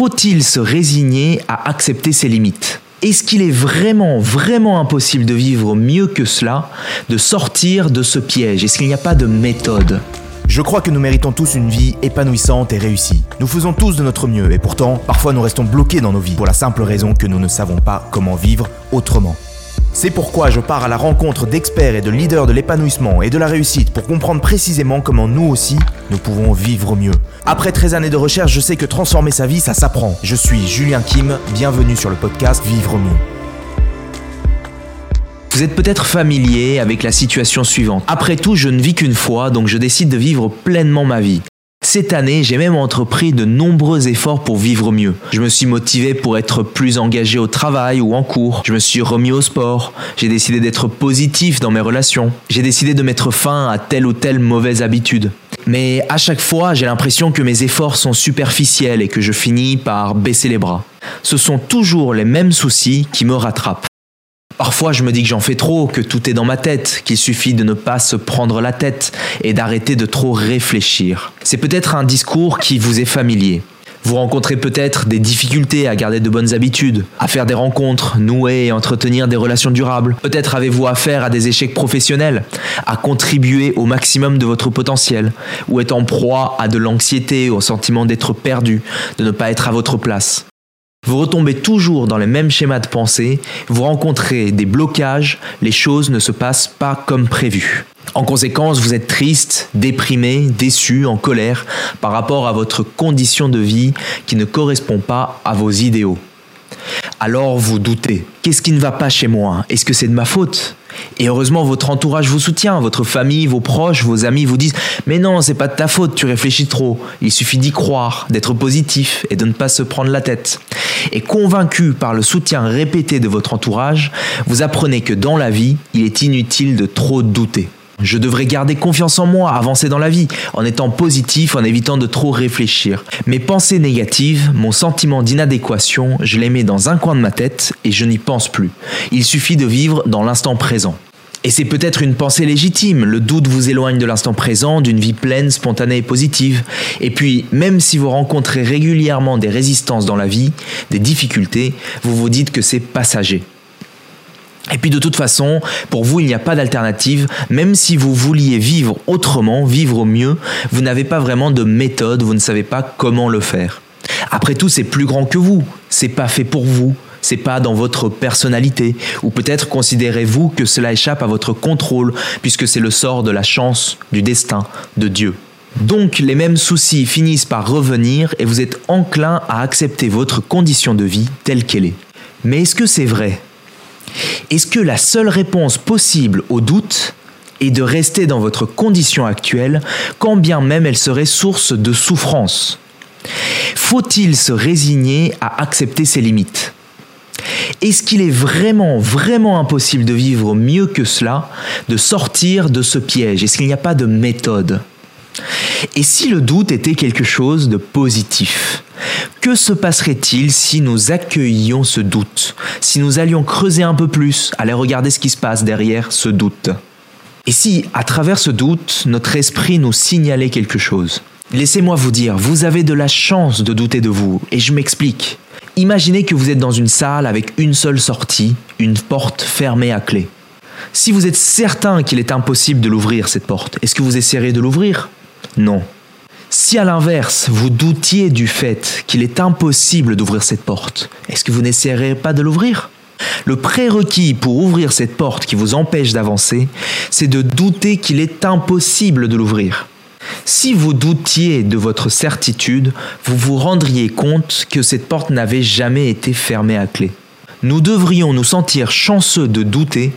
Faut-il se résigner à accepter ses limites? Est-ce qu'il est vraiment, vraiment impossible de vivre mieux que cela, de sortir de ce piège? Est-ce qu'il n'y a pas de méthode? Je crois que nous méritons tous une vie épanouissante et réussie. Nous faisons tous de notre mieux et pourtant, parfois nous restons bloqués dans nos vies pour la simple raison que nous ne savons pas comment vivre autrement. C'est pourquoi je pars à la rencontre d'experts et de leaders de l'épanouissement et de la réussite pour comprendre précisément comment nous aussi, nous pouvons vivre mieux. Après 13 années de recherche, je sais que transformer sa vie, ça s'apprend. Je suis Julien Kim, bienvenue sur le podcast Vivre mieux. Vous êtes peut-être familier avec la situation suivante. Après tout, je ne vis qu'une fois, donc je décide de vivre pleinement ma vie. Cette année, j'ai même entrepris de nombreux efforts pour vivre mieux. Je me suis motivé pour être plus engagé au travail ou en cours. Je me suis remis au sport. J'ai décidé d'être positif dans mes relations. J'ai décidé de mettre fin à telle ou telle mauvaise habitude. Mais à chaque fois, j'ai l'impression que mes efforts sont superficiels et que je finis par baisser les bras. Ce sont toujours les mêmes soucis qui me rattrapent. Parfois, je me dis que j'en fais trop, que tout est dans ma tête, qu'il suffit de ne pas se prendre la tête et d'arrêter de trop réfléchir. C'est peut-être un discours qui vous est familier. Vous rencontrez peut-être des difficultés à garder de bonnes habitudes, à faire des rencontres, nouer et entretenir des relations durables. Peut-être avez-vous affaire à des échecs professionnels, à contribuer au maximum de votre potentiel, ou êtes en proie à de l'anxiété, au sentiment d'être perdu, de ne pas être à votre place. Vous retombez toujours dans les mêmes schémas de pensée, vous rencontrez des blocages, les choses ne se passent pas comme prévu. En conséquence, vous êtes triste, déprimé, déçu, en colère par rapport à votre condition de vie qui ne correspond pas à vos idéaux. Alors vous doutez. Qu'est-ce qui ne va pas chez moi? Est-ce que c'est de ma faute? Et heureusement, votre entourage vous soutient, votre famille, vos proches, vos amis vous disent Mais non, c'est pas de ta faute, tu réfléchis trop. Il suffit d'y croire, d'être positif et de ne pas se prendre la tête. Et convaincu par le soutien répété de votre entourage, vous apprenez que dans la vie, il est inutile de trop douter. Je devrais garder confiance en moi, avancer dans la vie, en étant positif, en évitant de trop réfléchir. Mes pensées négatives, mon sentiment d'inadéquation, je les mets dans un coin de ma tête et je n'y pense plus. Il suffit de vivre dans l'instant présent. Et c'est peut-être une pensée légitime, le doute vous éloigne de l'instant présent, d'une vie pleine, spontanée et positive. Et puis, même si vous rencontrez régulièrement des résistances dans la vie, des difficultés, vous vous dites que c'est passager. Et puis de toute façon, pour vous, il n'y a pas d'alternative. Même si vous vouliez vivre autrement, vivre mieux, vous n'avez pas vraiment de méthode, vous ne savez pas comment le faire. Après tout, c'est plus grand que vous. C'est pas fait pour vous. C'est pas dans votre personnalité. Ou peut-être considérez-vous que cela échappe à votre contrôle, puisque c'est le sort de la chance, du destin, de Dieu. Donc les mêmes soucis finissent par revenir et vous êtes enclin à accepter votre condition de vie telle qu'elle est. Mais est-ce que c'est vrai? Est-ce que la seule réponse possible au doute est de rester dans votre condition actuelle, quand bien même elle serait source de souffrance? Faut-il se résigner à accepter ses limites? Est-ce qu'il est vraiment, vraiment impossible de vivre mieux que cela, de sortir de ce piège? Est-ce qu'il n'y a pas de méthode? Et si le doute était quelque chose de positif? Que se passerait-il si nous accueillions ce doute? Si nous allions creuser un peu plus, aller regarder ce qui se passe derrière ce doute? Et si, à travers ce doute, notre esprit nous signalait quelque chose? Laissez-moi vous dire, vous avez de la chance de douter de vous, et je m'explique. Imaginez que vous êtes dans une salle avec une seule sortie, une porte fermée à clé. Si vous êtes certain qu'il est impossible de l'ouvrir, cette porte, est-ce que vous essayerez de l'ouvrir? Non. Si à l'inverse, vous doutiez du fait qu'il est impossible d'ouvrir cette porte, est-ce que vous n'essayerez pas de l'ouvrir? Le prérequis pour ouvrir cette porte qui vous empêche d'avancer, c'est de douter qu'il est impossible de l'ouvrir. Si vous doutiez de votre certitude, vous vous rendriez compte que cette porte n'avait jamais été fermée à clé. Nous devrions nous sentir chanceux de douter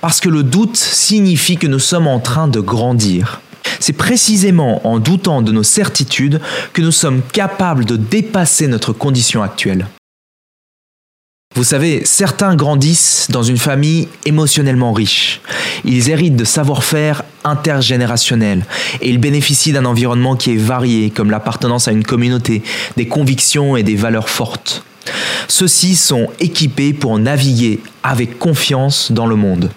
parce que le doute signifie que nous sommes en train de grandir. C'est précisément en doutant de nos certitudes que nous sommes capables de dépasser notre condition actuelle. Vous savez, certains grandissent dans une famille émotionnellement riche. Ils héritent de savoir-faire intergénérationnel et ils bénéficient d'un environnement qui est varié, comme l'appartenance à une communauté, des convictions et des valeurs fortes. Ceux-ci sont équipés pour naviguer avec confiance dans le monde.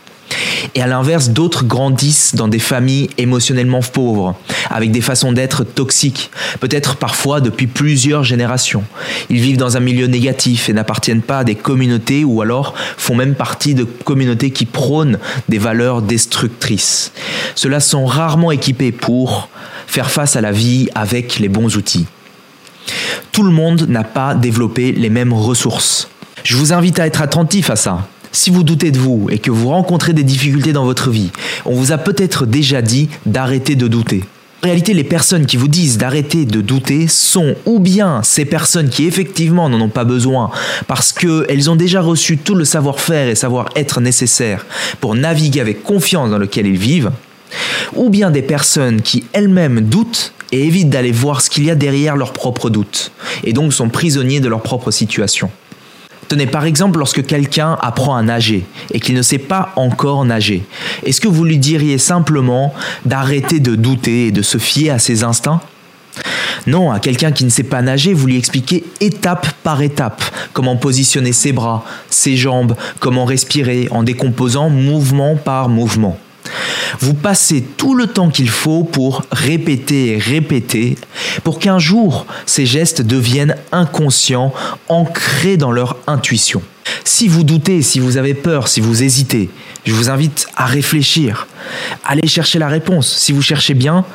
Et à l'inverse, d'autres grandissent dans des familles émotionnellement pauvres, avec des façons d'être toxiques, peut-être parfois depuis plusieurs générations. Ils vivent dans un milieu négatif et n'appartiennent pas à des communautés ou alors font même partie de communautés qui prônent des valeurs destructrices. Ceux-là sont rarement équipés pour faire face à la vie avec les bons outils. Tout le monde n'a pas développé les mêmes ressources. Je vous invite à être attentif à ça. Si vous doutez de vous et que vous rencontrez des difficultés dans votre vie, on vous a peut-être déjà dit d'arrêter de douter. En réalité, les personnes qui vous disent d'arrêter de douter sont ou bien ces personnes qui effectivement n'en ont pas besoin parce qu'elles ont déjà reçu tout le savoir-faire et savoir-être nécessaire pour naviguer avec confiance dans lequel ils vivent, ou bien des personnes qui elles-mêmes doutent et évitent d'aller voir ce qu'il y a derrière leurs propres doutes, et donc sont prisonniers de leur propre situation. Par exemple, lorsque quelqu'un apprend à nager et qu'il ne sait pas encore nager, est-ce que vous lui diriez simplement d'arrêter de douter et de se fier à ses instincts? Non, à quelqu'un qui ne sait pas nager, vous lui expliquez étape par étape comment positionner ses bras, ses jambes, comment respirer en décomposant mouvement par mouvement. Vous passez tout le temps qu'il faut pour répéter et répéter pour qu'un jour ces gestes deviennent inconscients, ancrés dans leur intuition. Si vous doutez, si vous avez peur, si vous hésitez, je vous invite à réfléchir. Allez chercher la réponse. Si vous cherchez bien,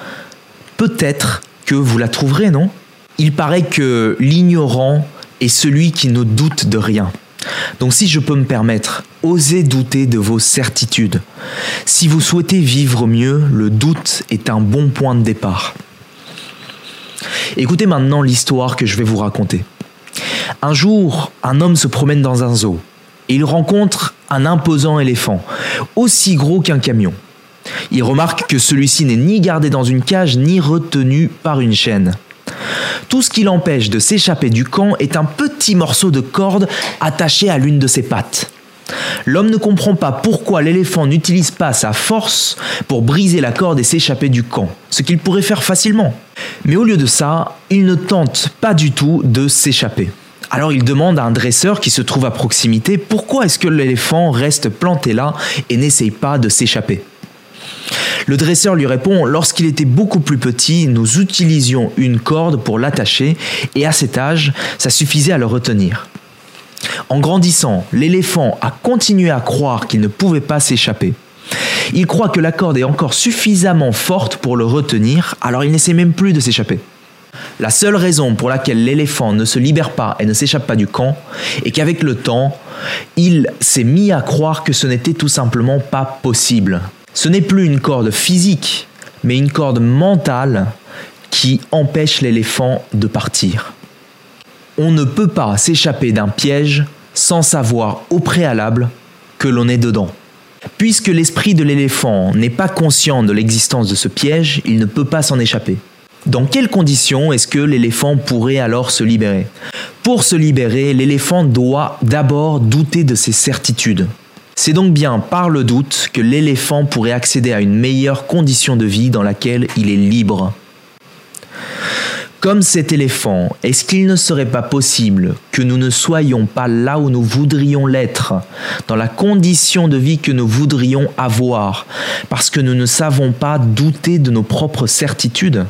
peut-être que vous la trouverez, non? Il paraît que l'ignorant est celui qui ne doute de rien. Donc si je peux me permettre, osez douter de vos certitudes. Si vous souhaitez vivre mieux, le doute est un bon point de départ. Écoutez maintenant l'histoire que je vais vous raconter. Un jour, un homme se promène dans un zoo et il rencontre un imposant éléphant, aussi gros qu'un camion. Il remarque que celui-ci n'est ni gardé dans une cage ni retenu par une chaîne. Tout ce qui l'empêche de s'échapper du camp est un petit morceau de corde attaché à l'une de ses pattes. L'homme ne comprend pas pourquoi l'éléphant n'utilise pas sa force pour briser la corde et s'échapper du camp, ce qu'il pourrait faire facilement. Mais au lieu de ça, il ne tente pas du tout de s'échapper. Alors il demande à un dresseur qui se trouve à proximité pourquoi est-ce que l'éléphant reste planté là et n'essaye pas de s'échapper? Le dresseur lui répond Lorsqu'il était beaucoup plus petit, nous utilisions une corde pour l'attacher et à cet âge, ça suffisait à le retenir. En grandissant, l'éléphant a continué à croire qu'il ne pouvait pas s'échapper. Il croit que la corde est encore suffisamment forte pour le retenir, alors il n'essaie même plus de s'échapper. La seule raison pour laquelle l'éléphant ne se libère pas et ne s'échappe pas du camp est qu'avec le temps, il s'est mis à croire que ce n'était tout simplement pas possible. Ce n'est plus une corde physique, mais une corde mentale qui empêche l'éléphant de partir. On ne peut pas s'échapper d'un piège sans savoir au préalable que l'on est dedans. Puisque l'esprit de l'éléphant n'est pas conscient de l'existence de ce piège, il ne peut pas s'en échapper. Dans quelles conditions est-ce que l'éléphant pourrait alors se libérer? Pour se libérer, l'éléphant doit d'abord douter de ses certitudes. C'est donc bien par le doute que l'éléphant pourrait accéder à une meilleure condition de vie dans laquelle il est libre. Comme cet éléphant, est-ce qu'il ne serait pas possible que nous ne soyons pas là où nous voudrions l'être, dans la condition de vie que nous voudrions avoir, parce que nous ne savons pas douter de nos propres certitudes?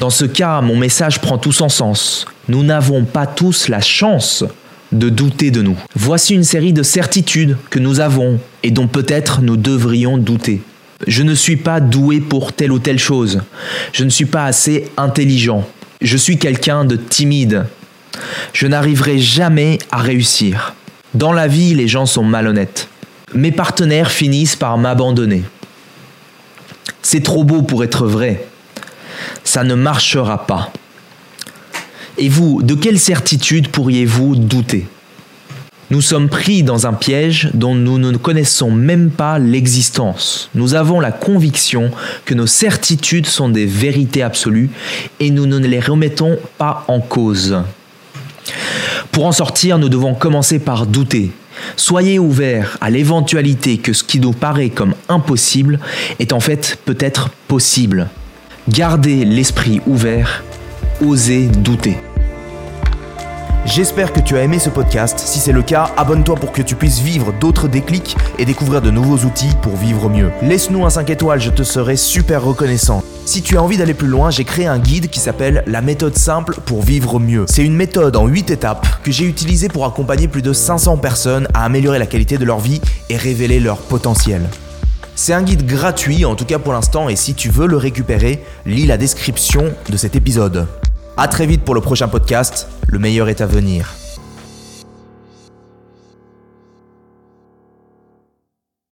Dans ce cas, mon message prend tout son sens. Nous n'avons pas tous la chance de douter de nous. Voici une série de certitudes que nous avons et dont peut-être nous devrions douter. Je ne suis pas doué pour telle ou telle chose. Je ne suis pas assez intelligent. Je suis quelqu'un de timide. Je n'arriverai jamais à réussir. Dans la vie, les gens sont malhonnêtes. Mes partenaires finissent par m'abandonner. C'est trop beau pour être vrai. Ça ne marchera pas. Et vous, de quelle certitude pourriez-vous douter? Nous sommes pris dans un piège dont nous ne connaissons même pas l'existence. Nous avons la conviction que nos certitudes sont des vérités absolues et nous ne les remettons pas en cause. Pour en sortir, nous devons commencer par douter. Soyez ouverts à l'éventualité que ce qui nous paraît comme impossible est en fait peut-être possible. Gardez l'esprit ouvert Osez douter. J'espère que tu as aimé ce podcast. Si c'est le cas, abonne-toi pour que tu puisses vivre d'autres déclics et découvrir de nouveaux outils pour vivre mieux. Laisse-nous un 5 étoiles, je te serai super reconnaissant. Si tu as envie d'aller plus loin, j'ai créé un guide qui s'appelle La méthode simple pour vivre mieux. C'est une méthode en 8 étapes que j'ai utilisée pour accompagner plus de 500 personnes à améliorer la qualité de leur vie et révéler leur potentiel. C'est un guide gratuit, en tout cas pour l'instant, et si tu veux le récupérer, lis la description de cet épisode. A très vite pour le prochain podcast, le meilleur est à venir.